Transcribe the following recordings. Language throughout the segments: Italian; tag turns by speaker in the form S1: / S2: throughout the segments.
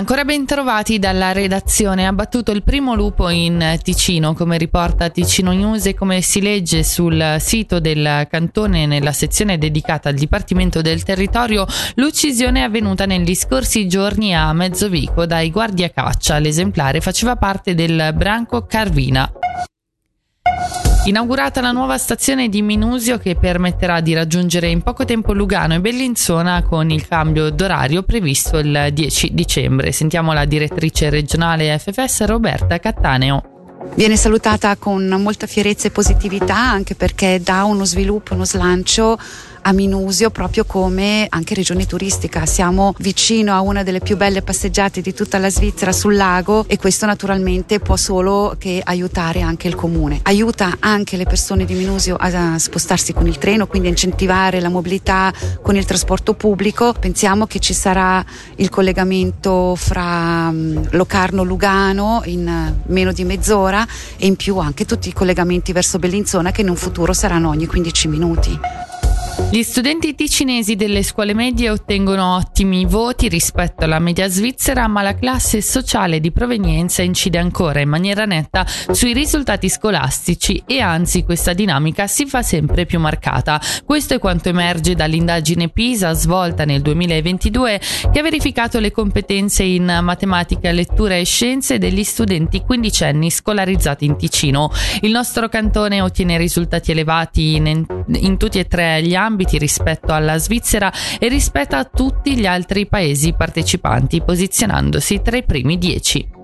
S1: Ancora ben trovati dalla redazione. Ha battuto il primo lupo in Ticino, come riporta Ticino News e come si legge sul sito del cantone nella sezione dedicata al Dipartimento del Territorio. L'uccisione è avvenuta negli scorsi giorni a Mezzovico dai guardia caccia. L'esemplare faceva parte del branco Carvina. Inaugurata la nuova stazione di Minusio che permetterà di raggiungere in poco tempo Lugano e Bellinzona con il cambio d'orario previsto il 10 dicembre. Sentiamo la direttrice regionale FFS Roberta Cattaneo.
S2: Viene salutata con molta fierezza e positività anche perché dà uno sviluppo, uno slancio a Minusio proprio come anche regione turistica. Siamo vicino a una delle più belle passeggiate di tutta la Svizzera sul lago e questo naturalmente può solo che aiutare anche il comune. Aiuta anche le persone di Minusio a spostarsi con il treno, quindi a incentivare la mobilità con il trasporto pubblico. Pensiamo che ci sarà il collegamento fra mm, Locarno-Lugano in meno di mezz'ora e in più anche tutti i collegamenti verso Bellinzona che in un futuro saranno ogni 15 minuti.
S1: Gli studenti ticinesi delle scuole medie ottengono ottimi voti rispetto alla media svizzera, ma la classe sociale di provenienza incide ancora in maniera netta sui risultati scolastici e anzi questa dinamica si fa sempre più marcata. Questo è quanto emerge dall'indagine PISA svolta nel 2022 che ha verificato le competenze in matematica, lettura e scienze degli studenti quindicenni scolarizzati in Ticino. Il nostro cantone ottiene risultati elevati in, in tutti e tre gli ambiti ambiti rispetto alla Svizzera e rispetto a tutti gli altri paesi partecipanti, posizionandosi tra i primi dieci.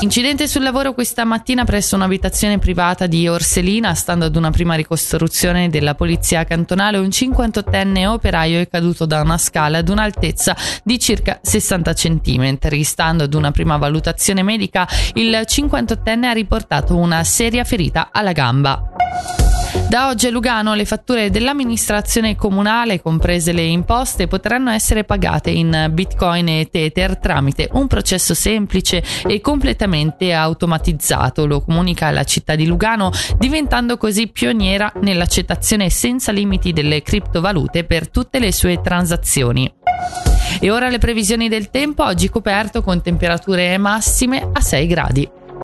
S1: Incidente sul lavoro questa mattina presso un'abitazione privata di Orselina, stando ad una prima ricostruzione della polizia cantonale, un 58enne operaio è caduto da una scala ad un'altezza di circa 60 cm. Stando ad una prima valutazione medica, il 58enne ha riportato una seria ferita alla gamba. Da oggi a Lugano le fatture dell'amministrazione comunale, comprese le imposte, potranno essere pagate in bitcoin e tether tramite un processo semplice e completamente automatizzato, lo comunica la città di Lugano, diventando così pioniera nell'accettazione senza limiti delle criptovalute per tutte le sue transazioni. E ora le previsioni del tempo, oggi coperto con temperature massime a 6 gradi.